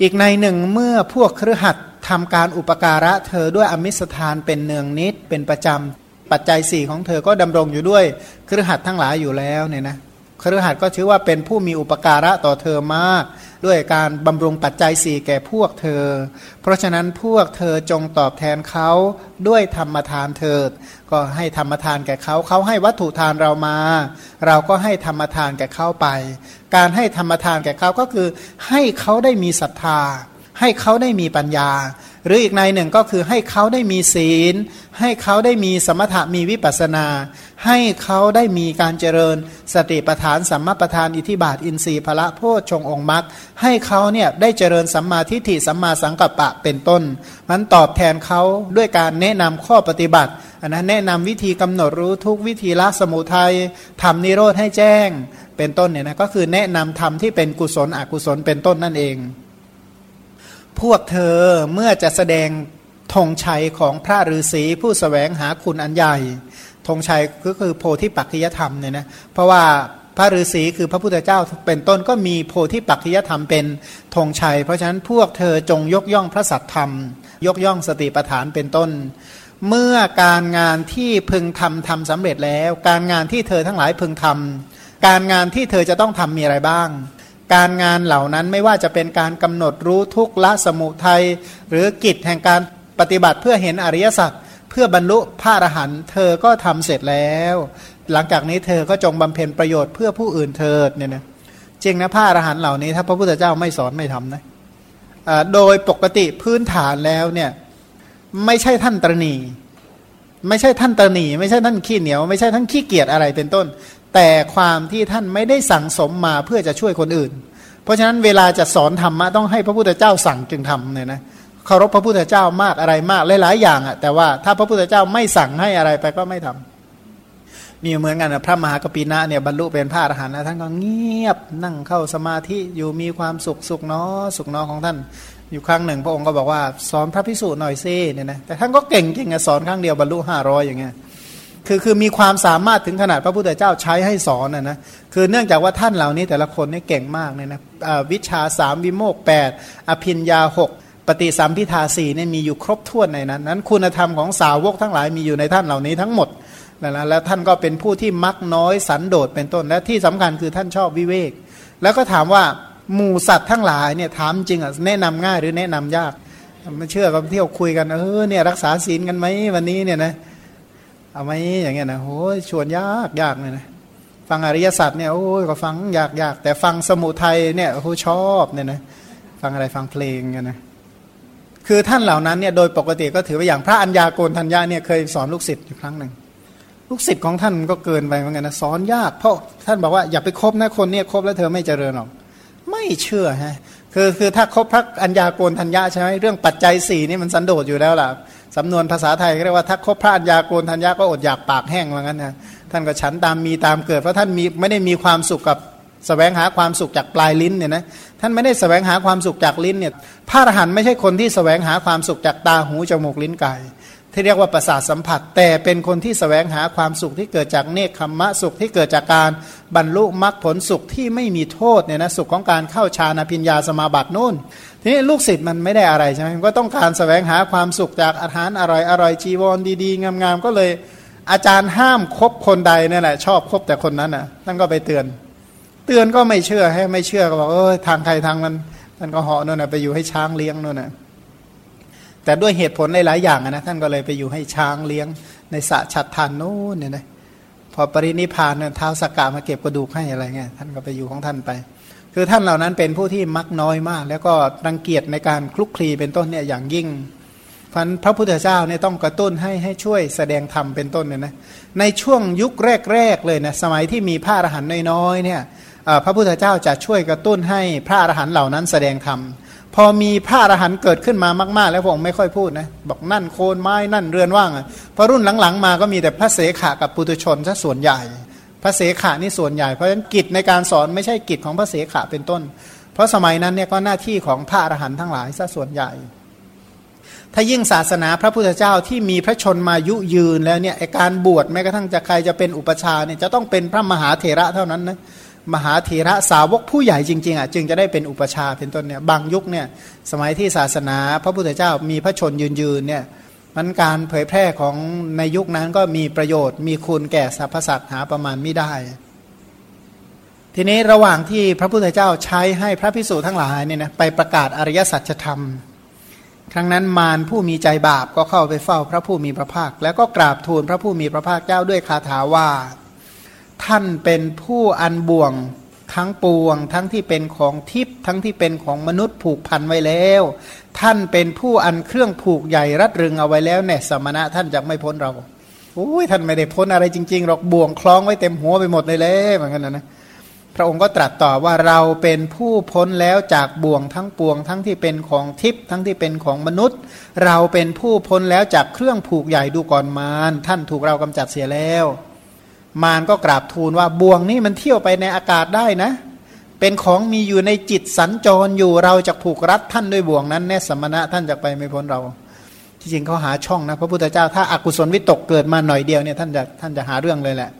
อีกในหนึ่งเมื่อพวกเครือขัดทำการอุปการะเธอด้วยอมิสทานเป็นเนืองนิดเป็นประจำปัจจัยสี่ของเธอก็ดำรงอยู่ด้วยเครือขัดทั้งหลายอยู่แล้วเนี่ยนะ ครือขัดก็ถือว่าเป็นผู้มีอุปการะต่อเธอมาก ด้วยการบำรุงปัจจัยสี่แก่พวกเธอ เพราะฉะนั้นพวกเธอจงตอบแทนเขาด้วยธรรมทานเถิด ก็ให้ธรรมทานแก่เขาเขาให้วัตถุทานเรามา เราก็ให้ธรรมทานแก่เขาไป การให้ธรรมทานแก่เขาก็คือ ให้เขาได้มีศรัทธา ให้เขาได้มีปัญญา หรืออีกในหนึ่งก็คือให้เขาได้มีศีล ให้เขาได้มีสมถะมีวิปัสนา ให้เขาได้มีการเจริญสติปทานสัมมาปทานอิทิบาทอินทรีย์พระโพชฌงองค์มรรคให้เขาเนี่ยได้เจริญสัมมาทิฏฐิสัมมาสังกัปปะเป็นต้น มันตอบแทนเขาด้วยการแนะนำข้อปฏิบัติอันนั้นแนะนำวิธีกำหนดรู้ทุกวิธีละสมุทัยทำนิโรธให้แจ้ง เป็นต้นเนี่ยนะก็คือแนะนำธรรมที่เป็นกุศลอกุศลเป็นต้นนั่นเอง พวกเธอเมื่อจะแสดงธงชัยของพระฤาษีผู้สแสวงหาคุณอันใหญ่ ธงชัยก็คือโพธิปัจจยธรรมเนี่ยนะเพราะว่าพระฤาษีคือพระพุทธเจ้าเป็นต้นก็มีโพธิปัจจยธรรมเป็นธงชัย เพราะฉะนั้นพวกเธอจงยกย่องพระสัตธรรม ยกย่องสติปัฏฐานเป็นต้น เมื่อการงานที่พึงทำทำสำเร็จแล้ว การงานที่เธอทั้งหลายพึงทำการงานที่เธอจะต้องทำมีอะไรบ้าง การงานเหล่านั้นไม่ว่าจะเป็นการกำหนดรู้ทุกละสมุทัยหรือกิจแห่งการปฏิบัติเพื่อเห็นอริยสัจ พื่อบรรลุพระอรหันต์เธอก็ทำเสร็จแล้ว หลังจากนี้เธอก็จงบำเพ็ญประโยชน์เพื่อผู้อื่นเถิดเนี่ยนะจริงนะพระอรหันต์เหล่านี้ ถ้าพระพุทธเจ้าไม่สอนไม่ทำนะโดยปกติพื้นฐานแล้วเนี่ยไม่ใช่ท่านตรณี ไม่ใช่ท่านตรณีไม่ใช่ท่านขี้เหนียว ไม่ใช่ท่านขี้เกียจอะไรเป็นต้น แต่ความที่ท่านไม่ได้สั่งสมมาเพื่อจะช่วยคนอื่น เพราะฉะนั้นเวลาจะสอนธรรมะต้องให้พระพุทธเจ้าสั่งจึงทำเนี่ยนะเคารพพระพุทธเจ้ามากอะไรมากหลายๆอย่างอะ่ะแต่ว่าถ้าพระพุทธเจ้าไม่สั่งให้อะไรไปก็ไม่ทำมีเหมือนกันนะพระมหากปีนะเนี่ยบรรลุเป็นพระอรหันต์นะท่านก็เงียบนั่งเข้าสมาธิอยู่มีความสุขสุขเนาะสุขเนาะของท่านอยู่ครั้งหนึ่ง พระองค์ก็บอกว่าสอนพระพิสูจน์หน่อยซิเนี่ยนะแต่ท่านก็เก่งจริงอะสอนครั้งเดียวบรรลุห้าร้อยอย่างเงี้ยคือคือมีความสามารถถึงขนาดพระพุทธเจ้าใช้ให้สอนนะนะคือเนื่องจากว่าท่านเหล่านี้แต่ละคนนี่เก่งมากเนี่ยนะวิชาสามวิโมกแปดอภินยาหก ปฏิสัมพิทาสี่เนี่ยมีอยู่ครบถ้วนในนั้นนั้น คุณธรรมของสาวกทั้งหลายมีอยู่ในท่านเหล่านี้ทั้งหมดแล้วแล้วท่านก็เป็นผู้ที่มักน้อยสันโดษเป็นต้นและที่สำคัญคือท่านชอบวิเวก แล้วก็ถามว่าหมู่สัตว์ทั้งหลายเนี่ยถามจริงอะแนะนำง่ายหรือแนะนำยากไม่เชื่อก็เที่ยวคุยกันเออเนี่ยรักษาศีลกันไหมวันนี้เนี่ยนะเอาไหมอย่างเงี้ยนะโอ้ยชวนยากยากเลยนะฟังอริยสัจเนี่ยโอ้ยก็ฟังยากยากแต่ฟังสมุทัยเนี่ยโอ้ชอบเนี่ยนะฟังอะไรฟังเพลงกันนะ คือท่านเหล่านั้นเนี่ยโดยปกติก็ถือว่าอย่างพระอัญญาโกณทัญญาเนี่ยเคยสอนลูกศิษย์อยู่ครั้งหนึ่งลูกศิษย์ของท่านก็เกินไปเหมือนกันนะสอนยากเพราะท่านบอกว่าอย่าไปคบนะคนเนี่ยคบแล้วเธอไม่เจริญหรอกไม่เชื่อฮะคือคือถ้าคบพระอัญญาโกณทัญญาใช่ไหมเรื่องปัจจัยสี่นี่มันสันโดษอยู่แล้วล่ะสำนวนภาษาไทยเรียกว่าถ้าคบพระอัญญาโกณทัญญาก็อดอยากปากแห้งว่างั้นนะท่านก็ฉันตามมีตามเกิดเพราะท่านมีไม่ได้มีความสุขกับ สแสวงหาความสุขจากปลายลิ้นเนี่ยนะท่านไม่ได้สแสวงหาความสุขจากลิ้นเนี่ยพระอรหันต์ไม่ใช่คนที่สแสวงหาความสุขจากตาหูจมูกลิ้นกายที่เรียกว่าประสาทสัมผัส แต่เป็นคนที่สแสวงหาความสุขที่เกิดจากเนคขมมะสุขที่เกิดจากการบรรลุมรรคผลสุขที่ไม่มีโทษเนี่ยนะสุขของการเข้าฌานพิญญาสมาบัตินู่น ทีนี้ลูกศิษย์มันไม่ได้อะไรใช่ไหมก็ต้องการสแสวงหาความสุขจากอาหารอร่อยอร่อยจีวรดีๆ งามๆก็เลย อาจารย์ห้ามคบคนใดนี่แหละชอบคบแต่คนนั้นน่ะท่านก็ไปเตือน เตือนก็ไม่เชื่อให้ไม่เชื่อก็บอกเออทางใครทางมันท่านก็เหาะนู่นน่ะไปอยู่ให้ช้างเลี้ยงนู่นน่ะแต่ด้วยเหตุผลหลายๆอย่างนะท่านก็เลยไปอยู่ให้ช้างเลี้ยงในสะฉัดทานโน้นเนี่ยนะพอปรินิพานเนี่ยเท้าสกกามาเก็บกระดูกให้อะไรเงี้ยท่านก็ไปอยู่ของท่านไป คือท่านเหล่านั้นเป็นผู้ที่มักน้อยมาก แล้วก็รังเกียจในการคลุกคลีเป็นต้นเนี่ยอย่างยิ่งพันพระพุทธเจ้าเนี่ยต้องกระตุ้นให้ให้ช่วยแสดงธรรมเป็นต้นเนี่ยนะในช่วงยุคแรกๆเลยนะสมัยที่มีพระอรหันต์น้อยๆเนี่ย พระพุทธเจ้าจะช่วยกระตุ้นให้พระอรหันต์เหล่านั้นแสดงธรรมพอมีพระอรหันต์เกิดขึ้นมามาก ๆ แล้วพระองค์ไม่ค่อยพูดนะบอกนั่นโคนไม้นั่นเรือนว่างพอรุ่นหลัง ๆ มาก็มีแต่พระเสขะกับปุตุชนซะส่วนใหญ่ พระเสขะนี่ส่วนใหญ่เพราะฉะนั้นกิจในการสอนไม่ใช่กิจของพระเสขะเป็นต้น เพราะสมัยนั้นเนี่ยก็หน้าที่ของพระอรหันต์ทั้งหลายซะส่วนใหญ่ ถ้ายิ่งศาสนาพระพุทธเจ้าที่มีพระชนมายุยืนแล้วเนี่ยการบวชแม้กระทั่งจะใครจะเป็นอุปชาเนี่ยจะต้องเป็นพระมหาเถระเท่านั้นนะ มหาธีระสาวกผู้ใหญ่จริงๆอะจึงจะได้เป็นอุปชาเป็นต้นเนี่ยบางยุคเนี่ยสมัยที่ศาสนาพระพุทธเจ้ามีพระชนยืนยืนเนี่ยมันการเผยแพร่ของในยุคนั้นก็มีประโยชน์ มีคุณแก่สรรพสัตว์หาประมาณไม่ได้ ทีนี้ระหว่างที่พระพุทธเจ้าใช้ให้พระพิสุทั้งหลายเนี่ยนะไปประกาศอริยสัจธรรม ครั้งนั้นมารผู้มีใจบาปก็เข้าไปเฝ้าพระผู้มีพระภาค แล้วก็กราบทูลพระผู้มีพระภาคเจ้าด้วยคาถาว่า ท่านเป็นผู้อันบ่วงทั้งปวง ทั้งที่เป็นของทิพย์ทั้งที่เป็นของมนุษย์ผูกพันไว้แล้ว ท่านเป็นผู้อันเครื่องผูกใหญ่รัดรึงเอาไว้แล้วเนี่ยสมณะท่านจะไม่พ้นเราโอ้ยท่านไม่ได้พ้นอะไรจริงๆหรอกบ่วงคล้องไว้เต็มหัวไปหมดเลยเลยเหมือนกันนะนะพระองค์ก็ตรัสต่อว่าเราเป็นผู้พ้นแล้วจากบ่วงทั้งปวง ทั้งที่เป็นของทิพย์ทั้งที่เป็นของมนุษย์ เราเป็นผู้พ้นแล้วจากเครื่องผูกใหญ่ดูก่อนมารท่านถูกเรากำจัดเสียแล้ว มารก็กราบทูลว่าบ่วงนี้มันเที่ยวไปในอากาศได้นะ เป็นของมีอยู่ในจิตสัญจรอยู่เราจะผูกรัดท่านด้วยบ่วงนั้นแน่สมณะท่านจะไปไม่พ้นเรา ที่จริงเขาหาช่องนะพระพุทธเจ้าถ้าอากุศลวิตกเกิดมาหน่อยเดียวเนี่ยท่านจะท่านจะหาเรื่องเลยแหละ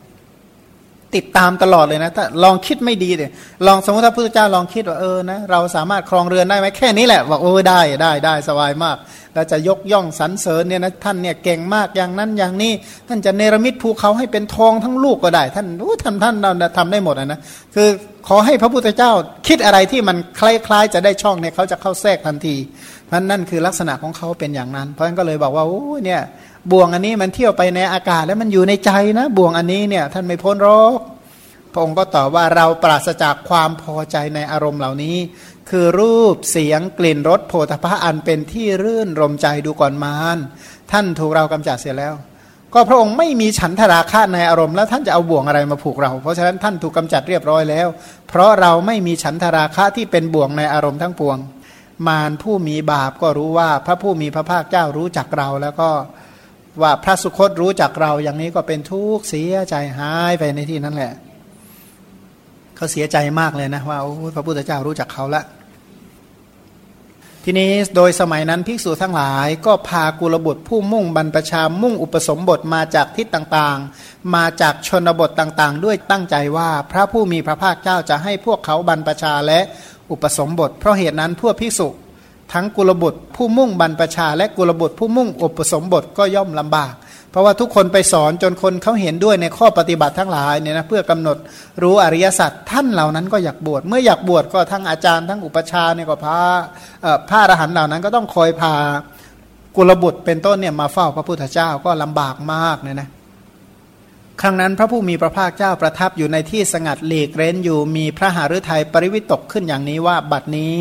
ติดตามตลอดเลยนะถ้าลองคิดไม่ดีเลยลองสมมติถ้าพระพุทธเจ้าลองคิดว่าเออนะเราสามารถครองเรือนได้ไหมแค่นี้แหละบอกโอ้ได้ได้ได้สบายมากเราจะยกย่องสรรเสริญเนี่ยนะท่านเนี่ยเก่งมากอย่างนั้นอย่างนี้ ท่านจะเนรมิตภูเขาให้เป็นทองทั้งลูกก็ได้ ท่านโอ้ทำท่านเราทำได้หมดนะคือขอให้พระพุทธเจ้าคิดอะไรที่มันคล้ายๆ จะได้ช่องเนี่ยเขาจะเข้าแทรกทันทีมันนั่นคือลักษณะของเขาเป็นอย่างนั้น เพราะฉะนั้นก็เลยบอกว่าโอ้เนี่ย บ่วงอันนี้มันเที่ยวไปในอากาศแล้วมันอยู่ในใจนะ บ่วงอันนี้เนี่ยท่านไม่พ้นรอกพระองค์ก็ตอบว่าเราปราศจากความพอใจในอารมณ์เหล่านี้ คือรูปเสียงกลิ่นรสโผฏฐะอันเป็นที่รื่นรมใจดูก่อนมารท่านถูกเรากำจัดเสียแล้ว ก็พระองค์ไม่มีฉันทราคะในอารมณ์แล้วท่านจะเอาบ่วงอะไรมาผูกเรา เพราะฉะนั้นท่านถูกกาจัดเรียบร้อยแล้ว เพราะเราไม่มีฉันทราคะที่เป็นบ่วงในอารมณ์ทั้งปวง มารผู้มีบาปก็รู้ว่าพระผู้มีพระภาคเจ้ารู้จักเราแล้วก็ ว่าพระสุคตรู้จักเราอย่างนี้ก็เป็นทุกข์เสียใจหายไปในที่นั้นแหละเขาเสียใจมากเลยนะว่าพระพุทธเจ้ารู้จักเขาละทีนี้โดยสมัยนั้นภิกษุทั้งหลายก็พากุลบุตรผู้มุ่งบรรพชามุ่งอุปสมบทมาจากทิศต่างๆ มาจากชนบทต่างๆ ด้วยตั้งใจว่าพระผู้มีพระภาคเจ้าจะให้พวกเขาบรรพชาและอุปสมบท เพราะเหตุนั้นพวกภิกษุ ทั้งกุลบุตรผู้มุ่งบรรพชา และกุลบุตรผู้มุ่งอุปสมบทก็ย่อมลำบาก เพราะว่าทุกคนไปสอนจนคนเขาเห็นด้วยในข้อปฏิบัติทั้งหลายเนี่ยนะเพื่อกำหนดรู้อริยสัจท่านเหล่านั้นก็อยากบวชเมื่ออยากบวชก็ทั้งอาจารย์ทั้งอุปชาเนี่ยก็พาพระอรหันต์เหล่านั้นก็ต้องคอยพากุลบุตรเป็นต้นเนี่ยมาเฝ้าพระพุทธเจ้าก็ลำบากมากเนี่ยนะครั้งนั้นพระผู้มีพระภาคเจ้าประทับอยู่ในที่สงัดหลีกเร้นอยู่มีพระหฤทัยปริวิตกขึ้นอย่างนี้ว่าบัดนี้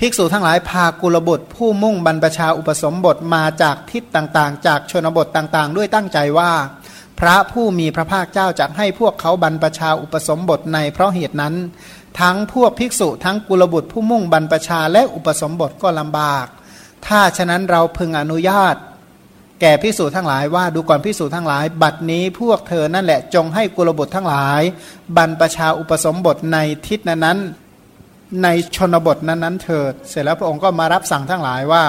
ภิกษุทั้งหลายพากุลบุตร ผู้มุ่งบรรพชาอุปสมบทมาจากทิศต่างๆ จากชนบทต่างๆ ด้วยตั้งใจว่า พระผู้มีพระภาคเจ้าจะให้พวกเขาบรรพชาอุปสมบทในเพราะเหตุนั้น ทั้งพวกภิกษุทั้งกุลบุตรผู้มุ่งบรรพชาและอุปสมบทก็ลำบาก ถ้าฉะนั้นเราพึงอนุญาต แก่พิสูจทั้งหลายว่าดูก่อนพิสูจทั้งหลาย บัดนี้พวกเธอนั่นแหละจงให้กุลบุตรทั้งหลาย บรรพชาอุปสมบทในทิศนั้น ในชนบทนั้นๆเถิด เสร็จแล้วพระองค์ก็มารับสั่งทั้งหลายว่า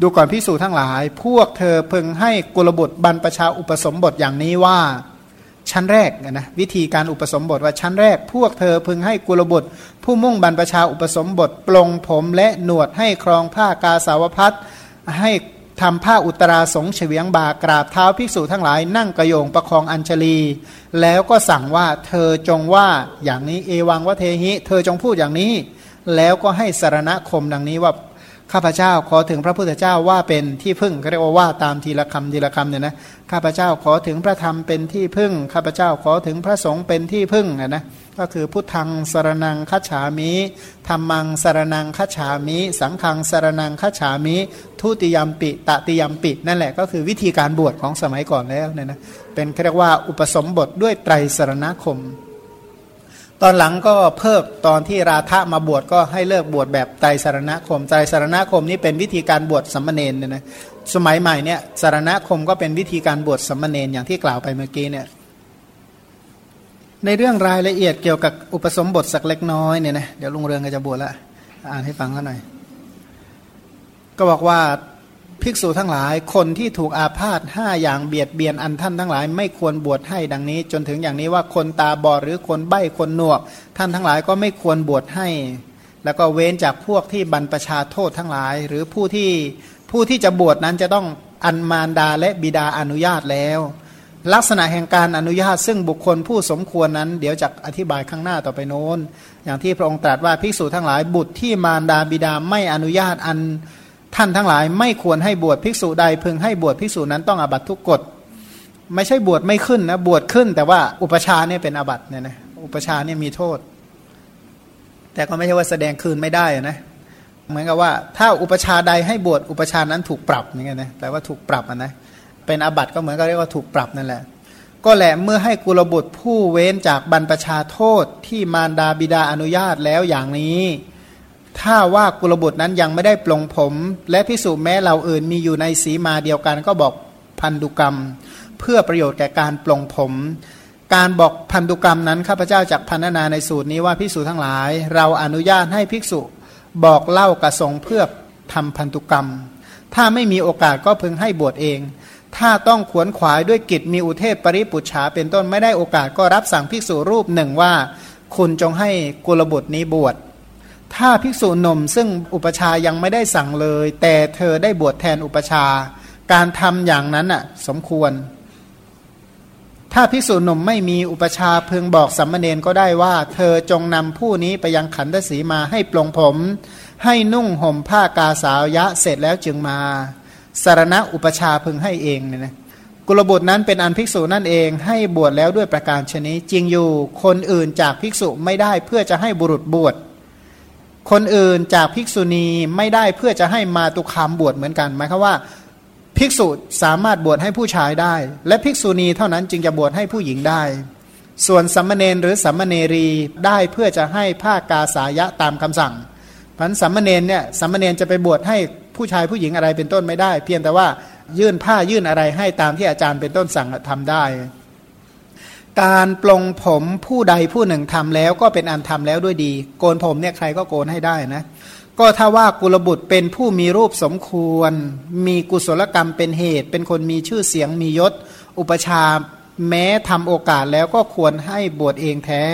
ดูก่อนพิสูจทั้งหลาย พวกเธอเพึงให้กุลบุตรบรรพชาอุปสมบทอย่างนี้ว่า ชั้นแรกนะวิธีการอุปสมบทว่าชั้นแรก พวกเธอพึงให้กุลบุตร ผู้มุ่งบรรพชาอุปสมบทปลงผมและหนวดให้ครองผ้ากาสาวพัดให้ ทำผ้าอุตราสงเฉียงบากราบเท้าภิกษุทั้งหลายนั่งกระโยงประคองอัญชลี แล้วก็สั่งว่าเธอจงว่าอย่างนี้เอวังวะเทหิ เธอจงพูดอย่างนี้ แล้วก็ให้สารณคมดังนี้ว่าข้าพเจ้าขอถึงพระพุทธเจ้าว่าเป็นที่พึ่งเรียกว่าว่าตามทีละคำทีละคำเนี่ยนะข้าพเจ้าขอถึงพระธรรมเป็นที่พึ่งข้าพเจ้าขอถึงพระสงฆ์เป็นที่พึ่งนะ ก็คือพุทธังสารนังคัจฉามิธรรมังสารนังคัจฉามิ สังฆังสารนังคัจฉามิ ทุติยมปิตติยมปิ นั่นแหละก็คือวิธีการบวชของสมัยก่อนแล้วเนี่ยนะเป็นเรียกว่าอุปสมบทด้วยไตรสรณคม ตอนหลังก็เพิกตอนที่ราธะมาบวชก็ให้เลิกบวชแบบไตรสารณคมไตรสารณคมนี้เป็นวิธีการบวชสัมมเนนเนี่ยนะสมัยใหม่เนี่ยสารณคมก็เป็นวิธีการบวชสัมมเนนอย่างที่กล่าวไปเมื่อกี้เนี่ย ในเรื่องรายละเอียดเกี่ยวกับอุปสมบทสักเล็กน้อยเนี่ยนะเดี๋ยวลุงเรืองก็จะบวชละอ่านให้ฟังเขาหน่อย ก็บอกว่าภิกษุทั้งหลายคนที่ถูกอาพาธห้าอย่างเบียดเบียนอันท่านทั้งหลาย ไม่ควรบวชให้ดังนี้ จนถึงอย่างนี้ว่าคนตาบอดหรือคนใบ้คนหนวก ท่านทั้งหลายก็ไม่ควรบวชให้ แล้วก็เว้นจากพวกที่บรรประชาโทษทั้งหลาย หรือผู้ที่ผู้ที่จะบวชนั้นจะต้องอันมารดาและบิดาอนุญาตแล้ว ลักษณะแห่งการอนุญาตซึ่งบุคคลผู้สมควรนั้น เดี๋ยวจะอธิบายข้างหน้าต่อไปโน้น อย่างที่พระองค์ตรัสว่าภิกษุทั้งหลายบุตรที่มารดาบิดาไม่อนุญาตอันท่านทั้งหลายไม่ควรให้บวชภิกษุใดพึงให้บวชภิกษุนั้นต้องอาบัตทุกกฎ ไม่ใช่บวชไม่ขึ้นนะบวชขึ้น แต่ว่าอุปชาเนี่ยเป็นอาบัตเนี่ยนะอุปชาเนี่ยมีโทษ แต่ก็ไม่ใช่ว่าแสดงคืนไม่ได้นะเหมือนกับว่า ถ้าอุปชาใดให้บวชอุปชานั้นถูกปรับอย่างเงี้ยนะแปลว่าถูกปรับนะ เป็นอาบัติก็เหมือนกับเรียกว่าถูกปรับนั่นแหละ ก็แหละเมื่อให้กุลบุตรผู้เว้นจากบรรพชาโทษที่มารดาบิดาอนุญาตแล้วอย่างนี้ ถ้าว่ากุลบุตรนั้นยังไม่ได้ปลงผม และพิสูจแม้เราอื่นมีอยู่ในสีมาเดียวกันก็บอกพันธุกรรม เพื่อประโยชน์แก่การปลงผม การบอกพันธุกรรมนั้นข้าพเจ้าจากพันนาในสูตรนี้ว่าภิกษุทั้งหลาย เราอนุญาตให้ภิกษุบอกเล่ากระสงเพื่อทำพันธุกรรม ถ้าไม่มีโอกาสก็พึงให้บวชเอง ถ้าต้องขวนขวายด้วยกิจมีอุเทศปริปุจฉาเป็นต้นไม่ได้โอกาสก็รับสั่งภิกษุรูปหนึ่งว่า คุณจงให้กุลบุตรนี้บวช ถ้าภิกษุหนุ่มซึ่งอุปชายังไม่ได้สั่งเลย แต่เธอได้บวชแทนอุปชา การทำอย่างนั้นอะสมควร ถ้าภิกษุหนุ่มไม่มีอุปชาเพึงบอกสัมมาเนนก็ได้ว่า เธอจงนำผู้นี้ไปยังขันธสีมาให้ปลงผม ให้นุ่งห่มผ้ากาสาวยะเสร็จแล้วจึงมา สารณะอุปชาพึงให้เองเนี่ยนะกุลบุตรนั้นเป็นอันภิกษุนั่นเองให้บวชแล้วด้วยประการชนิดจริงอยู่คนอื่นจากภิกษุไม่ได้เพื่อจะให้บุรุษบวชคนอื่นจากภิกษุณีไม่ได้เพื่อจะให้มาตุคามบวชเหมือนกันหมายความว่า ภิกษุสามารถบวชให้ผู้ชายได้ และภิกษุณีเท่านั้นจึงจะบวชให้ผู้หญิงได้ ส่วนสัมมเนรหรือสัมมเนรีได้เพื่อจะให้ผ้ากาสายะตามคำสั่งพันสัมมเนรเนี่ยสัมมเนรจะไปบวชให้ ผู้ชายผู้หญิงอะไรเป็นต้นไม่ได้ เพียงแต่ว่ายื่นผ้ายื่นอะไรให้ตามที่อาจารย์เป็นต้นสั่งทำได้ การปลงผมผู้ใดผู้หนึ่งทำแล้วก็เป็นอันทำแล้วด้วยดี โกนผมเนี่ยใครก็โกนให้ได้นะ ก็ถ้าว่ากุลบุตรเป็นผู้มีรูปสมควร มีกุศลกรรมเป็นเหตุ เป็นคนมีชื่อเสียงมียศ อุปชาแม้ทำโอกาสแล้วก็ควรให้บวชเองแท้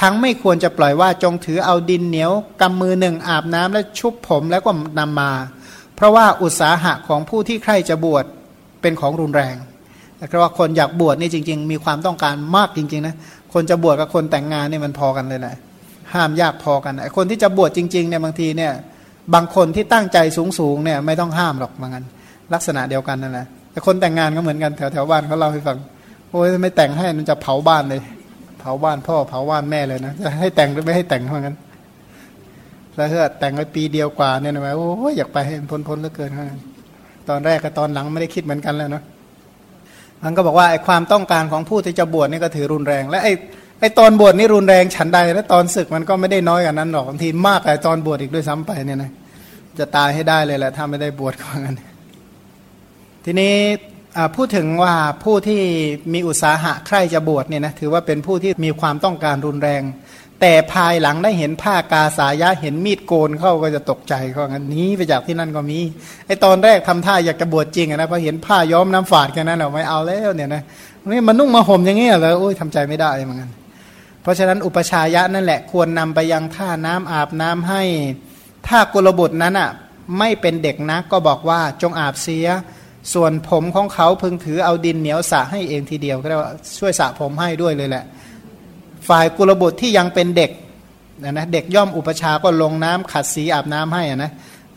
ทั้งไม่ควรจะปล่อยว่าจงถือเอาดินเหนียวกำมือหนึ่งอาบน้ำและชุบผมแล้วก็นำมา ราะว่าอุตสาหะของผู้ที่ใครจะบวชเป็นของรุนแรงเพราะว่าคนอยากบวชนี่จริง ๆ มีความต้องการมากจริงๆนะคนจะบวชกับคนแต่งงานนี่มันพอกันเลยแหละห้ามยากพอกันคนที่จะบวชจริงๆเนี่ยบางทีเนี่ยบางคนที่ตั้งใจสูงๆเนี่ยไม่ต้องห้ามหรอกบางอันลักษณะเดียวกันนั่นแหละแต่คนแต่งงานก็เหมือนกันแถวๆบ้านเขาเล่าให้ฟังโอ้ยไม่แต่งให้มันจะเผาบ้านเลย เผาบ้านพ่อเผาบ้านแม่เลยนะจะให้แต่งหรือไม่ให้แต่งเหมือนกัน แล้วถ้าแต่งไปปีเดียวกว่าเนี่ยนะโอ้ยอยากไปให้พ้นๆเหลือเกินตอนแรกกับตอนหลังไม่ได้คิดเหมือนกันแล้วเนาะมันก็บอกว่าไอ้ความต้องการของผู้ที่จะบวชนี่ก็ถือรุนแรง และไอ้ไอ้ตอนบวชนี่รุนแรงฉันใด และตอนศึกมันก็ไม่ได้น้อยกว่านั้นหรอกบางทีมากกว่าตอนบวชอีกด้วยซ้ำไปเนี่ยนะจะตายให้ได้เลยแหละถ้าไม่ได้บวชก็งั้นทีนี้พูดถึงว่าผู้ที่มีอุตสาหะใครจะบวชเนี่ยนะถือว่าเป็นผู้ที่มีความต้องการรุนแรง แต่ภายหลังได้เห็นผ้ากาสายะเห็นมีดโกนเข้าก็จะตกใจเขางั้นนี้ไปจากที่นั่นก็มีไอตอนแรกทำท่าอยากจะบวชจริงนะพอเห็นผ้าย้อมน้ำฝาดแค่นั้นเราไม่เอาแล้วเนี่ยนะนี่มันนุ่งมาห่มอย่างเงี้ยเลยโอ้ยทำใจไม่ได้เหมือนกันเพราะฉะนั้นอุปชายะนั่นแหละควรนำไปยังท่าน้ำอาบน้ำให้ ถ้ากุลบุตรนั้นอะไม่เป็นเด็กนะก็บอกว่าจงอาบเสีย ส่วนผมของเขาพึงถือเอาดินเหนียวสระให้เองทีเดียวก็เรียกว่าช่วยสระผมให้ด้วยเลยแหละ ฝ่ายกุลบุตรที่ยังเป็นเด็กนะนะเด็กย่อมอุปชาก็ลงน้ำขัดสีอาบน้ำให้นะ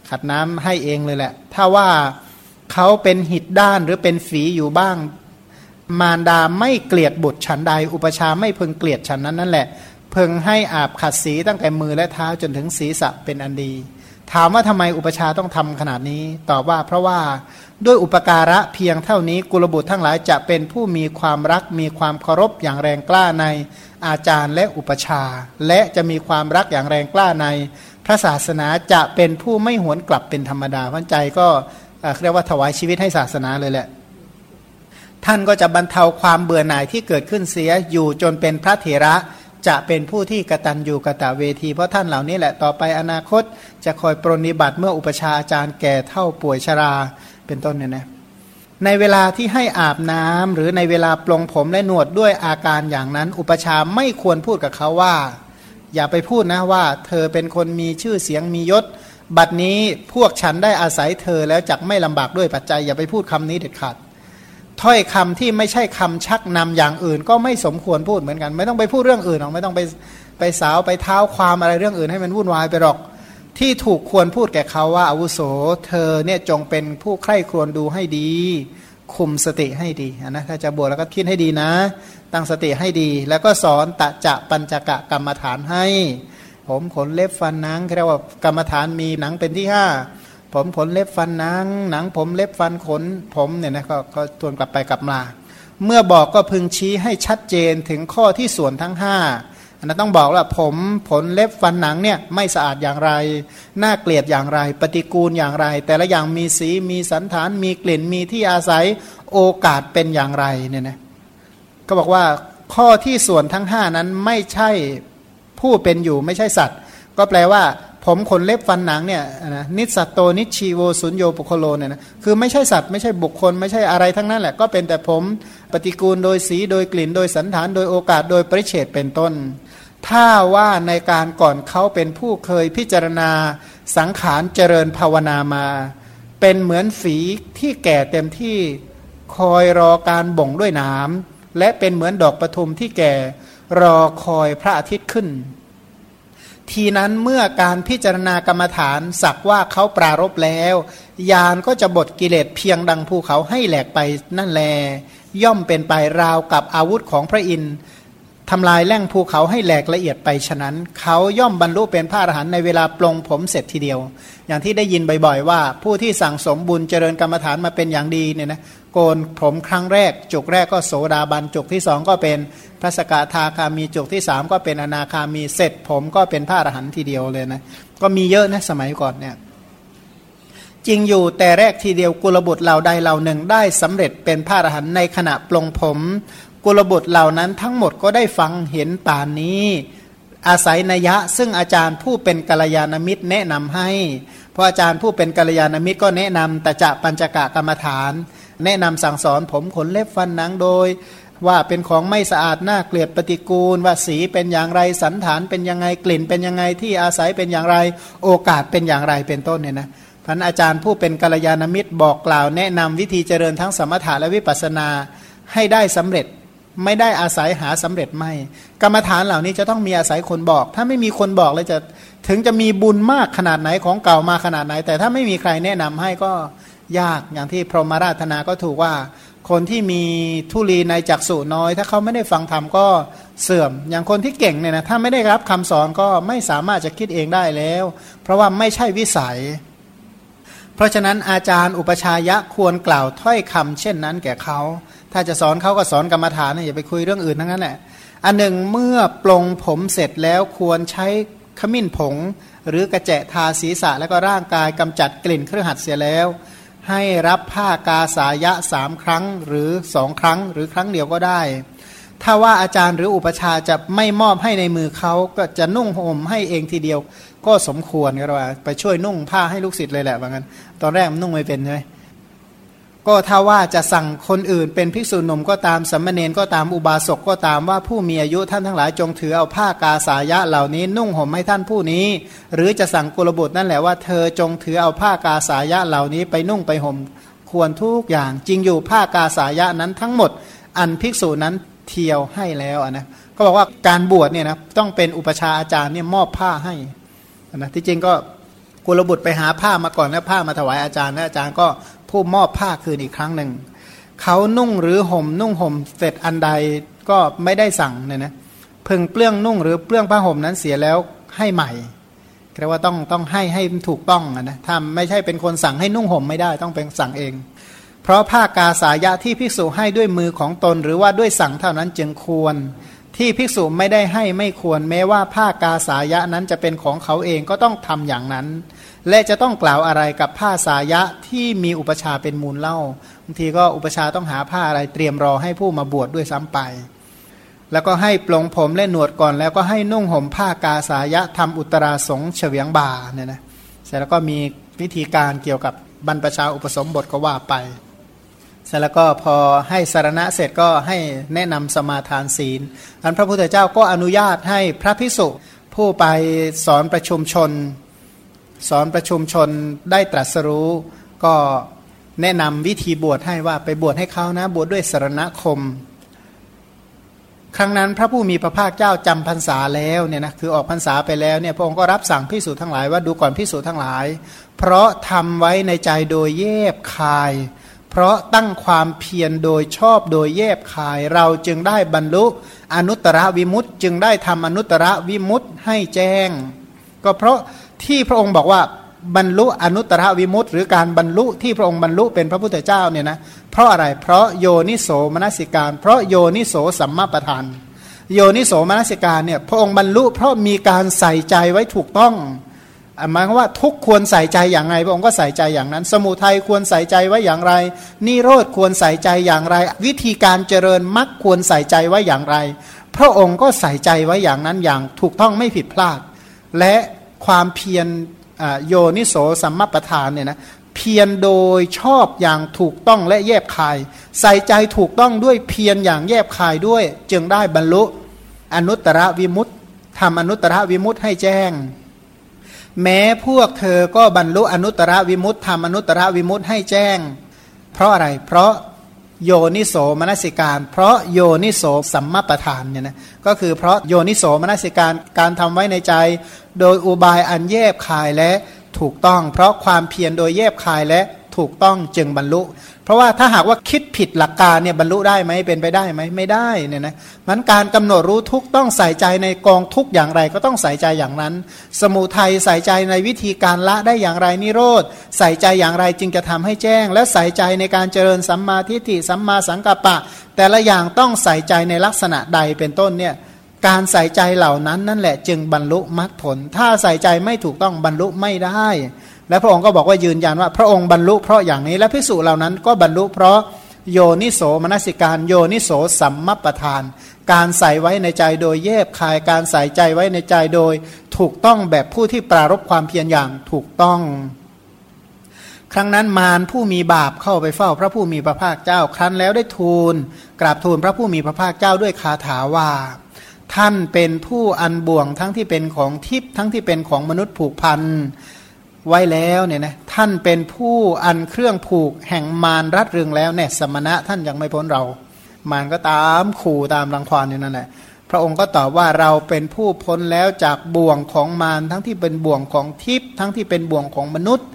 ขัดน้ำให้เองเลยแหละ ถ้าว่าเขาเป็นหิดด้านหรือเป็นฝีอยู่บ้าง มารดาไม่เกลียดบุตรฉันใด อุปชาไม่พึงเกลียดฉันนั้นนั่นแหละพึงให้อาบขัดสีตั้งแต่มือและเท้าจนถึงศีรษะเป็นอันดี ถามว่าทำไมอุปชาต้องทำขนาดนี้ ตอบว่าเพราะว่าด้วยอุปการะเพียงเท่านี้กุลบุตรทั้งหลายจะเป็นผู้มีความรักมีความเคารพอย่างแรงกล้าใน อาจารย์และอุปชา และจะมีความรักอย่างแรงกล้าในพระศาสนาจะเป็นผู้ไม่หวนกลับเป็นธรรมดาพันใจก็เรียกว่าถวายชีวิตให้ศาสนาเลยแหละ ท่านก็จะบรรเทาความเบื่อหน่ายที่เกิดขึ้นเสียอยู่จนเป็นพระเถระจะเป็นผู้ที่กระตันอยู่กระตะเวทีเพราะท่านเหล่านี้แหละต่อไปอนาคต จะคอยปรนิบัติเมื่ออุปชาอาจารย์แก่เท่าป่วยชรา เป็นต้นเนี่ยนะ ในเวลาที่ให้อาบน้ำหรือในเวลาปลงผมและหนวดด้วยอาการอย่างนั้น อุปชาไม่ควรพูดกับเขาว่า อย่าไปพูดนะว่า เธอเป็นคนมีชื่อเสียงมียศ บัดนี้พวกฉันได้อาศัยเธอแล้วจักไม่ลำบากด้วยปัจจัย อย่าไปพูดคำนี้เด็ดขาดถ้อยคำที่ไม่ใช่คำชักนำอย่างอื่น ก็ไม่สมควรพูดเหมือนกัน ไม่ต้องไปพูดเรื่องอื่นหรอกไม่ต้องไปไปสาวไปเท้าความอะไรเรื่องอื่นให้มันวุ่นวายไปหรอก ที่ถูกควรพูดแก่เขาว่าอาวุโส เธอเนี่ยจงเป็นผู้ใคร่ครวญดูให้ดี คุมสติให้ดีนะถ้าจะบวชแล้วก็คิดให้ดีนะ ตั้งสติให้ดี แล้วก็สอนตะจะปัญจกะกรรมฐานให้ ผมขนเล็บฟันนังเรียกว่ากรรมฐานมีหนังเป็นที่ห้าผมขนเล็บฟันหนัง หนังผมเล็บฟันขนผมเนี่ยนะก็ก็ทวนกลับไปกลับมา เมื่อบอกก็พึงชี้ให้ชัดเจนถึงข้อที่ส่วนทั้งห้า นนั้นต้องบอกว่าผมผลเล็บฟันหนังเนี่ยไม่สะอาดอย่างไร น่าเกลียดอย่างไร ปฏิกูลอย่างไร แต่ละอย่างมีสีมีสันฐานมีกลิ่นมีที่อาศัยโอกาสเป็นอย่างไรเนี่ยนะก็บอกว่าข้อที่ส่วนทั้งห้านั้นไม่ใช่ผู้เป็นอยู่ไม่ใช่สัตว์ ก็แปลว่า ผมขนเล็บฟันหนังเนี่ยนะนิสัตโตนิชีโวสุญโยปุโคโลเนี่ยนะคือไม่ใช่สัตว์ไม่ใช่บุคคล ไม่ใช่อะไรทั้งนั้นแหละก็เป็นแต่ผมปฏิกูลโดยสีโดยกลิ่น โดยสันฐานโดยโอกาสโดยปริเฉดเป็นต้น ถ้าว่าในการก่อนเขาเป็นผู้เคยพิจารณาสังขารเจริญภาวนามา เป็นเหมือนฝีที่แก่เต็มที่คอยรอการบ่งด้วยน้ำและเป็นเหมือนดอกประทุมที่แก่รอคอยพระอาทิตย์ขึ้น ทีนั้นเมื่อการพิจารณากรรมฐานสักว่าเขาปรารบแล้ว ยานก็จะบดกิเลสเพียงดังภูเขาให้แหลกไปนั่นแล ย่อมเป็นไปราวกับอาวุธของพระอินทร์ ทำลายแล่งภูเขาให้แหลกละเอียดไปฉะนั้น เขาย่อมบรรลุเป็นพระอรหันต์ในเวลาปลงผมเสร็จทีเดียว อย่างที่ได้ยินบ่อยๆ ว่า ผู้ที่สั่งสมบุญเจริญกรรมฐานมาเป็นอย่างดีเนี่ยนะโกนผมครั้งแรก จุกแรกก็โสดาบันจุกที่สองก็เป็นพระสกทาคามีจุกที่สามก็เป็นอนาคามีเสร็จผมก็เป็นพระอรหันต์ทีเดียวเลยนะก็มีเยอะนะสมัยก่อนเนี่ยจริงอยู่แต่แรกทีเดียวกุลบุตรเหล่าใดเหล่าหนึ่งได้สำเร็จเป็นพระอรหันต์ในขณะปลงผม กุลบุตรเหล่านั้นทั้งหมดก็ได้ฟังเห็นป่านนี้ อาศัยนยะ ซึ่งอาจารย์ผู้เป็นกัลยาณมิตรแนะนำให้เพราะอาจารย์ผู้เป็นกัลยาณมิตรก็แนะนำแต่จะปัญจกะกรรมฐาน แนะนำสั่งสอนผมขนเล็บฟันหนังโดย ว่าเป็นของไม่สะอาดน่าเกลียดปฏิกูล ว่าสีเป็นอย่างไรสันฐานเป็นยังไงกลิ่น เป็นยังไงที่อาศัยเป็นอย่างไรโอกาสเป็นอย่างไรเป็นต้นเนี่ยนะพันอาจารย์ผู้เป็นกัลยาณมิตรบอกกล่าวแนะนำวิธีเจริญทั้งสมถะและวิปัสสนาให้ได้สำเร็จ ไม่ได้อาศัยหาสำเร็จไม่ กรรมฐานเหล่านี้จะต้องมีอาศัยคนบอก ถ้าไม่มีคนบอกเลยจะถึงจะมีบุญมากขนาดไหนของเก่ามาขนาดไหน แต่ถ้าไม่มีใครแนะนำให้ก็ยากอย่างที่พรหมราธนาก็ถูกว่า คนที่มีทุลีในจักษุน้อย ถ้าเขาไม่ได้ฟังธรรมก็เสื่อม อย่างคนที่เก่งเนี่ยนะถ้าไม่ได้รับคำสอนก็ไม่สามารถจะคิดเองได้แล้ว เพราะว่าไม่ใช่วิสัย เพราะฉะนั้นอาจารย์อุปชายะควรกล่าวถ้อยคำเช่นนั้นแก่เขา ถ้าจะสอนเขาก็สอนกรรมฐานอย่าไปคุยเรื่องอื่นทั้งนั้นแหละอันหนึ่งเมื่อปลงผมเสร็จแล้วควรใช้ขมิ้นผง หรือกระแจะทาศีรษะแล้วก็ร่างกายกำจัดกลิ่นเครื่องหัดเสียแล้ว ให้รับผ้ากาสายะสามครั้งหรือสองครั้งหรือครั้งเดียวก็ได้ ถ้าว่าอาจารย์หรืออุปชาจะไม่มอบให้ในมือเขาก็จะนุ่งห่มให้เองทีเดียว ก็สมควรก็ว่า ไปช่วยนุ่งผ้าให้ลูกศิษย์เลยแหละว่างั้น ตอนแรกมันนุ่งไม่เป็นใช่ไหม ก็ถ้าว่าจะสั่งคนอื่น เป็นภิกษุหนุ่มก็ตามสัมมเนนก็ตามอุบาสกก็ตามว่าผู้มีอายุท่านทั้งหลายจงถือเอาผ้ากาสายะเหล่านี้ นุ่งห่มให้ท่านผู้นี้ หรือจะสั่งกุลบุตรนั่นแหละว่าเธอจงถือเอาผ้ากาสายะเหล่านี้ไปนุ่งไปห่มควรทุกอย่างจริงอยู่ผ้ากาสายะนั้นทั้งหมด อันภิกษุนั้นเที่ยวให้แล้วนะก็บอกว่าการบวชเนี่ยนะต้องเป็นอุปชาอาจารย์เนี่ยมอบผ้าให้นะที่จริงก็กุลบุตรไปหาผ้ามาก่อนแล้วผ้ามาถวายอาจารย์แล้วอาจารย์ก็ ผู้มอบผ้าคืนอีกครั้งหนึ่ง เขานุ่งหรือห่มนุ่งห่มเสร็จอันใดก็ไม่ได้สั่งเนี่ยนะพึงเปลื้องนุ่งหรือเปลื้องผ้าห่มนั้นเสียแล้วให้ใหม่แปลว่าต้องต้องให้ให้ถูกต้องนะถ้าไม่ใช่เป็นคนสั่งให้นุ่งห่มไม่ได้ต้องเป็นสั่งเอง เพราะผ้ากาสายะที่ภิกษุให้ด้วยมือของตน หรือว่าด้วยสั่งเท่านั้นจึงควร ที่ภิกษุไม่ได้ให้ไม่ควร แม้ว่าผ้ากาสายะนั้นจะเป็นของเขาเองก็ต้องทำอย่างนั้น และจะต้องกล่าวอะไรกับผ้าสายะที่มีอุปชาเป็นมูลเล่าบางทีก็อุปชาต้องหาผ้าอะไรเตรียมรอให้ผู้มาบวชดด้วยซ้ำไป แล้วก็ให้ปลงผมและหนวดก่อน แล้วก็ให้นุ่งห่มผ้ากาสายะทำอุตราสงเฉวียงบ่าเนี่ยนะเสร็จแล้วก็มีวิธีการเกี่ยวกับบรรพชาอุปสมบทก็ว่าไปเสร็จแล้วก็พอให้สารณะเสร็จก็ให้แนะนำสมาทานศีลอันพระพุทธเจ้าก็อนุญาตให้พระพิสุผู้ไปสอนประชุมชน สอนประชุมชนได้ตรัสรู้ก็แนะนำวิธีบวชให้ว่าไปบวชให้เขานะ บวชดด้วยสรณคม ครั้งนั้นพระผู้มีพระภาคเจ้าจำพรรษาแล้วเนี่ยนะคือออกพรรษาไปแล้วเนี่ยพระองค์ก็รับสั่งพิสูจน์ทั้งหลายว่าดูก่อนพิสูจน์ทั้งหลาย เพราะทำไว้ในใจโดยเย็บคาย เพราะตั้งความเพียรโดยชอบโดยเย็บคาย เราจึงได้บรรลุอนุตตรวิมุตต์จึงได้ทำอนุตตรวิมุตต์ให้แจ้ง ก็เพราะ ที่พระองค์บอกว่าบรรลุอนุตตรวิมุตต์หรือการบรรลุที่พระองค์บรรลุเป็นพระพุทธเจ้าเนี่ยนะเพราะอะไรเพราะโยนิโสมนสิการ เพราะโยนิโสสัมมาประธาน โยนิโสมนสิการเนี่ยพระองค์บรรลุเพราะมีการใส่ใจไว้ถูกต้องหมายความว่าทุกควรใส่ใจอย่างไรพระองค์ก็ใส่ใจอย่างนั้น สมุทัยควรใส่ใจไว้อย่างไร นิโรธควรใส่ใจอย่างไร วิธีการเจริญมรรคควรใส่ใจไว้อย่างไร พระองค์ก็ใส่ใจไว้อย่างนั้นอย่างถูกต้องไม่ผิดพลาด และ ความเพียรโยนิโสสัมมาประธานเนี่ยนะเพียรโดยชอบอย่างถูกต้องและแยบคาย ใส่ใจถูกต้องด้วยเพียรอย่างแยบคายด้วย จึงได้บรรลุอนุตตรวิมุตติทำอนุตตรวิมุตติให้แจ้ง แม้พวกเธอก็บรรลุอนุตตรวิมุตติทำอนุตตรวิมุตติให้แจ้ง เพราะอะไรเพราะ โยนิโสมนสิการ เพราะโยนิโสสัมมาประธานเนี่ยนะก็คือเพราะโยนิโสมนสิการการทำไว้ในใจ โดยอุบายอันแยบคายและถูกต้อง เพราะความเพียรโดยแยบคายและถูกต้องจึงบรรลุ เพราะว่าถ้าหากว่าคิดผิดหลักการเนี่ยบรรลุได้ไหมเป็นไปได้ไหมไม่ได้เนี่ยนะมันการกำหนดรู้ทุกต้องใส่ใจในกองทุกอย่างไรก็ต้องใส่ใจอย่างนั้น สมุทัยใส่ใจในวิธีการละได้อย่างไรนิโรธใส่ใจอย่างไรจึงจะทำให้แจ้ง และใส่ใจในการเจริญสัมมาทิฏฐิสัมมาสังกัปปะ แต่ละอย่างต้องใส่ใจในลักษณะใดเป็นต้นเนี่ยการใส่ใจเหล่านั้นนั่นแหละจึงบรรลุมรรคผล ถ้าใส่ใจไม่ถูกต้องบรรลุไม่ได้ และพระองค์ก็บอกว่ายืนยันว่าพระองค์บรรลุเพราะอย่างนี้และพิสูจเหล่านั้นก็บรรลุเพราะโยนิโสมนสิการโยนิโสสัมมปทาน การใส่ไว้ในใจโดยเย็บคายการใส่ใจไว้ในใจโดย ถูกต้องแบบผู้ที่ปรารบความเพียรอย่างถูกต้อง ครั้งนั้นมารผู้มีบาปเข้าไปเฝ้าพระผู้มีพระภาคเจ้า ครั้นแล้วได้ทูล กราบทูลพระผู้มีพระภาคเจ้าด้วยคาถาว่า ท่านเป็นผู้อันบ่วงทั้งที่เป็นของทิพย์ทั้งที่เป็นของมนุษย์ผูกพัน ไว้แล้วเนี่ยนะท่านเป็นผู้อันเครื่องผูกแห่งมารรัดเรืองแล้วเนี่ยสมณะท่านยังไม่พ้นเรา มารก็ตามขู่ตามรังควานอยู่นั่นแหละพระองค์ก็ตอบว่าเราเป็นผู้พ้นแล้วจากบ่วงของมารทั้งที่เป็นบ่วงของทิพย์ทั้งที่เป็นบ่วงของมนุษย์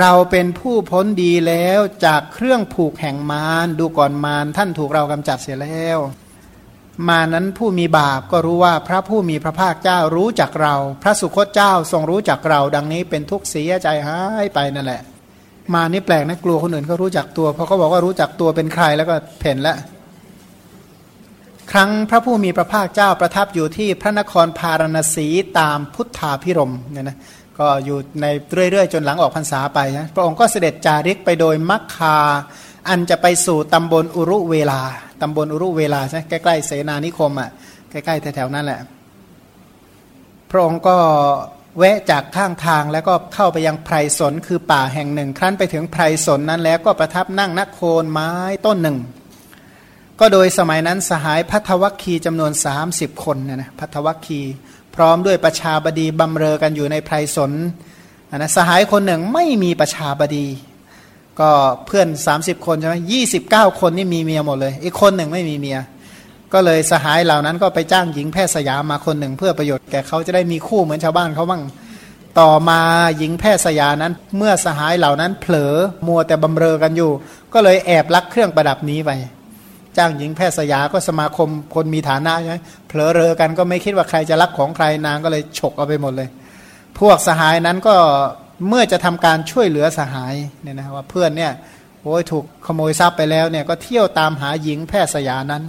เราเป็นผู้พ้นดีแล้วจากเครื่องผูกแห่งมารดูก่อนมารท่านถูกเรากำจัดเสียแล้ว มานั้นผู้มีบาปก็รู้ว่าพระผู้มีพระภาคเจ้ารู้จักเรา พระสุคตเจ้าทรงรู้จักเรา ดังนี้เป็นทุกข์เสียใจหายไปนั่นแหละ มานี่แปลกนะกลัวคนอื่นเขารู้จักตัวเพราะเขาบอกว่ารู้จักตัวเป็นใครแล้วก็เพ่นละครั้งพระผู้มีพระภาคเจ้าประทับอยู่ที่พระนครพาราณสีตามพุทธาพิรมเนี่ยนะก็อยู่ในเรื่อยๆ จนหลังออกพรรษาไปนะพระองค์ก็เสด็จจาริกไปโดยมักคา อันจะไปสู่ตำบลอุรุเวลา ตำบลอุรุเวลาใช่ใกล้ๆเสนานิคมอะใกล้ๆแถวๆนั้นแหละพระองค์ก็แวะจากข้างทางแล้วก็เข้าไปยังไพรสนคือป่าแห่งหนึ่ง ครั้นไปถึงไพรสนนั้นแล้วก็ประทับนั่งนักโคนไม้ต้นหนึ่ง ก็โดยสมัยนั้นสหายพัทวัคคีจำนวน 30 คนเนี่ยนะพัทวัคคี พร้อมด้วยประชาบดีบำเรอกันอยู่ในไพรสนนะสหายคนหนึ่งไม่มีประชาบดี ก็เพื่อน 30 คนใช่ไหมยี่สิบเก้าคนนี่มีเมียหมดเลย อีกคนหนึ่งไม่มีเมีย ก็เลยสหายเหล่านั้นก็ไปจ้างหญิงแพทย์สยามมาคนหนึ่ง เพื่อประโยชน์แก่เขาจะได้มีคู่เหมือนชาวบ้านเขาบ้างต่อมาหญิงแพทย์สยานั้น เมื่อสหายเหล่านั้นเผลอมัวแต่บำเรอกันอยู่ ก็เลยแอบลักเครื่องประดับนี้ไปจ้างหญิงแพทย์สยาก็สมาคมคนมีฐานะใช่ไหมเผลอเรอกันก็ไม่คิดว่าใครจะรักของใครนางก็เลยฉกเอาไปหมดเลย พวกสหายนั้นก็ เมื่อจะทำการช่วยเหลือสหายเนี่ยนะว่าเพื่อนเนี่ยโอ้ยถูกขโมยทรัพย์ไปแล้วเนี่ยก็เที่ยวตามหาหญิงแพทย์สยานั้น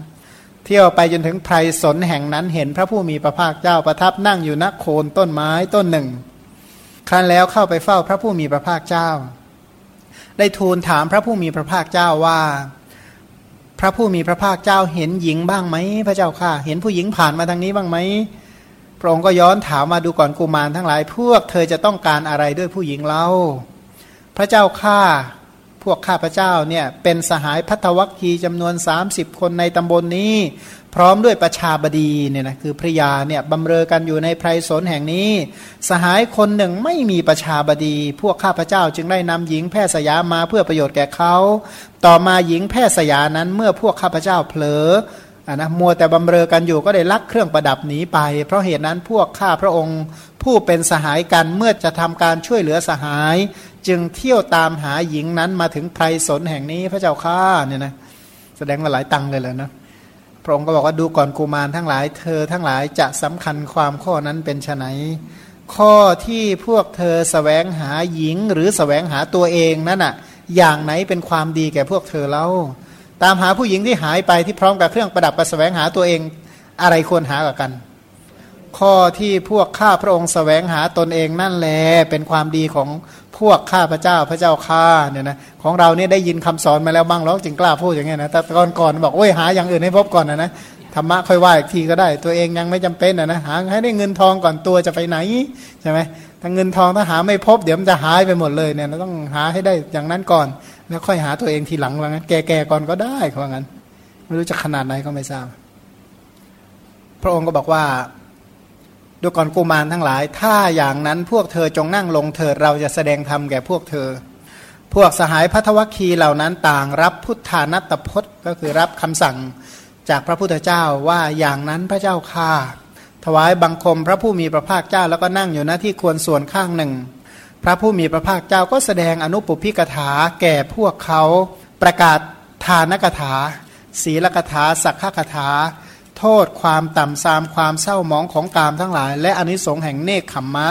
เที่ยวไปจนถึงไพรสนแห่งนั้นเห็นพระผู้มีพระภาคเจ้าประทับนั่งอยู่ณโคนต้นไม้ต้นหนึ่ง ครั้นแล้วเข้าไปเฝ้าพระผู้มีพระภาคเจ้า ได้ทูลถามพระผู้มีพระภาคเจ้าว่า พระผู้มีพระภาคเจ้าเห็นหญิงบ้างไหมพระเจ้าค่ะ เห็นผู้หญิงผ่านมาทางนี้บ้างไหม พระองค์ก็ย้อนถามมาดูก่อนกุมารทั้งหลาย พวกเธอจะต้องการอะไรด้วยผู้หญิงเล่า พระเจ้าข้าพวกข้าพระเจ้าเนี่ยเป็นสหายพัทวัคคีจำนวน 30 คนในตำบลนนี้ พร้อมด้วยประชาบดีเนี่ยนะคือพระยาเนี่ยบำเรอกันอยู่ในไพรสนแห่งนี้ สหายคนหนึ่งไม่มีประชาบดี พวกข้าพระเจ้าจึงได้นำหญิงแพทย์สยามาเพื่อประโยชน์แก่เขา ต่อมาหญิงแพทย์สยานั้นเมื่อพวกข้าพระเจ้าเผลอ อะนะมัวแต่บำเรอกันอยู่ก็ได้ลักเครื่องประดับหนีไป เพราะเหตุนั้นพวกข้าพระองค์ผู้เป็นสหายกันเมื่อจะทำการช่วยเหลือสหาย จึงเที่ยวตามหาหญิงนั้นมาถึงไพรสนแห่งนี้พระเจ้าข้าเนี่ยนะแสดงมาหลายตังเลยเลยนะพระองค์ก็บอกว่าดูก่อนกุมารทั้งหลาย เธอทั้งหลายจะสำคัญความข้อนั้นเป็นไนข้อที่พวกเธอสแสวงหาหญิงหรือสแสวงหาตัวเองนั่นอะอย่างไหนเป็นความดีแก่พวกเธอเล่า ตามหาผู้หญิงที่หายไปที่พร้อมกับเครื่องประดับประแสวงหาตัวเองอะไรควรหากับกัน ข้อที่พวกข้าพระองค์สแสวงหาตนเองนั่นแหละเป็นความดีของพวกข้าพระเจ้าพระเจ้าข้าเนี่ยนะของเราเนี่ยได้ยินคำสอนมาแล้วบ้างหรอกจึงกล้าพูดอย่างเงี้ยนะแต่ก่อนก่อนบอกโอ้ยหาอย่างอื่นให้พบก่อนนะนะธรรมะค่อยว่าอีกทีก็ได้ ตัวเองยังไม่จำเป็นนะนะหาให้ได้เงินทองก่อนตัวจะไปไหนใช่ไหมถ้าเงินทองถ้าหาไม่พบเดี๋ยวมันจะหายไปหมดเลยเนี่ยเราต้องหาให้ได้อย่างนั้นก่อน แล้วค่อยหาตัวเองทีหลังว่างั้น แก่ๆก่อนก็ได้เขาว่างั้น ไม่รู้จะขนาดไหนก็ไม่ทราบ พระองค์ก็บอกว่าดูก่อนกุมารทั้งหลาย ถ้าอย่างนั้นพวกเธอจงนั่งลงเถิดเราจะแสดงธรรมแก่พวกเธอ พวกสหายพัทวคีเหล่านั้นต่างรับพุทธานัตพจน์ก็คือรับคำสั่งจากพระพุทธเจ้าว่าอย่างนั้นพระเจ้าค่าถวายบังคมพระผู้มีพระภาคเจ้าแล้วก็นั่งอยู่หน้าที่ควรส่วนข้างหนึ่ง พระผู้มีพระภาคเจ้าก็แสดงอนุปพิกถาแก่พวกเขาประกาศทานกถา ศีลกถา สักขกถา โทษความต่ำซามความเศร้าหมองของกามทั้งหลาย และอนิสงส์แห่งเนคขมมะ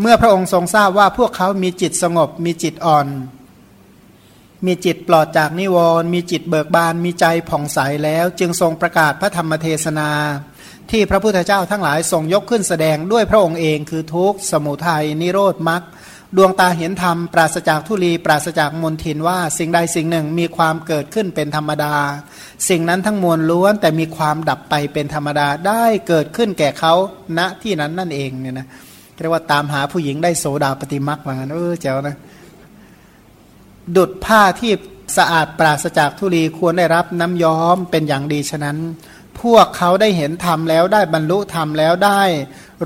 เมื่อพระองค์ทรงทราบว่าพวกเขามีจิตสงบมีจิตอ่อน มีจิตปลอดจากนิวรณ์มีจิตเบิกบานมีใจผ่องใสแล้ว จึงทรงประกาศพระธรรมเทศนา ที่พระพุทธเจ้าทั้งหลายทรงยกขึ้นแสดงด้วยพระองค์เองคือทุกสมุทัยนิโรธมรรคดวงตาเห็นธรรม ปราศจากทุลี ปราศจากมนทินว่า สิ่งใดสิ่งหนึ่งมีความเกิดขึ้นเป็นธรรมดา สิ่งนั้นทั้งมวลล้วน แต่มีความดับไปเป็นธรรมดาได้เกิดขึ้นแก่เขาณที่นั้นนั่นเองเนี่ยนะเรียกว่าตามหาผู้หญิงได้โสดาปฏิมักว่างั้นเออเจ้านะ ดุดผ้าที่สะอาดปราศจากทุลีควรได้รับน้ำย้อมเป็นอย่างดีฉะนั้น พวกเขาได้เห็นธรรมแล้วได้บรรลุธรรมแล้วได้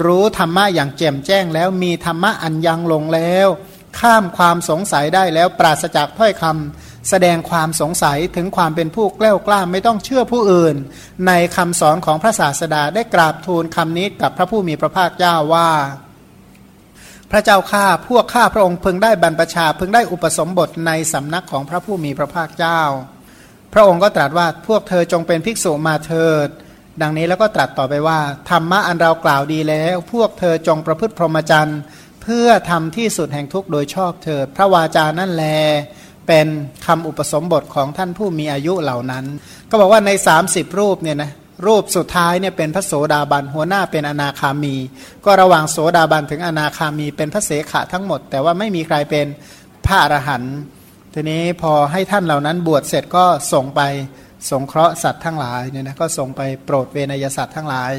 รู้ธรรมะอย่างแจ่มแจ้งแล้วมีธรรมะอันยังลงแล้ว ข้ามความสงสัยได้แล้วปราศจากถ้อยคำแสดงความสงสัยถึงความเป็นผู้แกล้วกล้าไม่ต้องเชื่อผู้อื่น ในคำสอนของพระศาสดาได้กราบทูลคำนี้กับพระผู้มีพระภาคเจ้าว่า พระเจ้าข้าพวกข้าพระองค์พึงได้บรรพชาพึงได้อุปสมบทในสำนักของพระผู้มีพระภาคเจ้า พระองค์ก็ตรัสว่าพวกเธอจงเป็นภิกษุมาเถิด ดังนี้แล้วก็ตรัสต่อไปว่า ธรรมะอันเรากล่าวดีแล้ว พวกเธอจงประพฤติพรหมจรรย์ เพื่อทำที่สุดแห่งทุกข์โดยชอบเถิด พระวาจานั่นแล เป็นคำอุปสมบทของท่านผู้มีอายุเหล่านั้น ก็บอกว่าใน 30 รูปเนี่ยนะรูปสุดท้ายเนี่ยเป็นพระโสดาบัน หัวหน้าเป็นอนาคามี ก็ระหว่างโสดาบันถึงอนาคามีเป็นพระเสขะทั้งหมด แต่ว่าไม่มีใครเป็นพระอรหันต์ ทีนี้พอให้ท่านเหล่านั้นบวชเสร็จก็ส่งไปสงเคราะห์สัตว์ทั้งหลายเนี่ยนะก็ส่งไปโปรดเวนยสัตว์ทั้งหลาย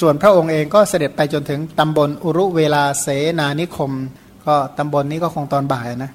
ส่วนพระองค์เองก็เสด็จไปจนถึงตำบลอุรุเวลาเสนานิคม ก็ตำบลนนี้ก็คงตอนบ่ายนะ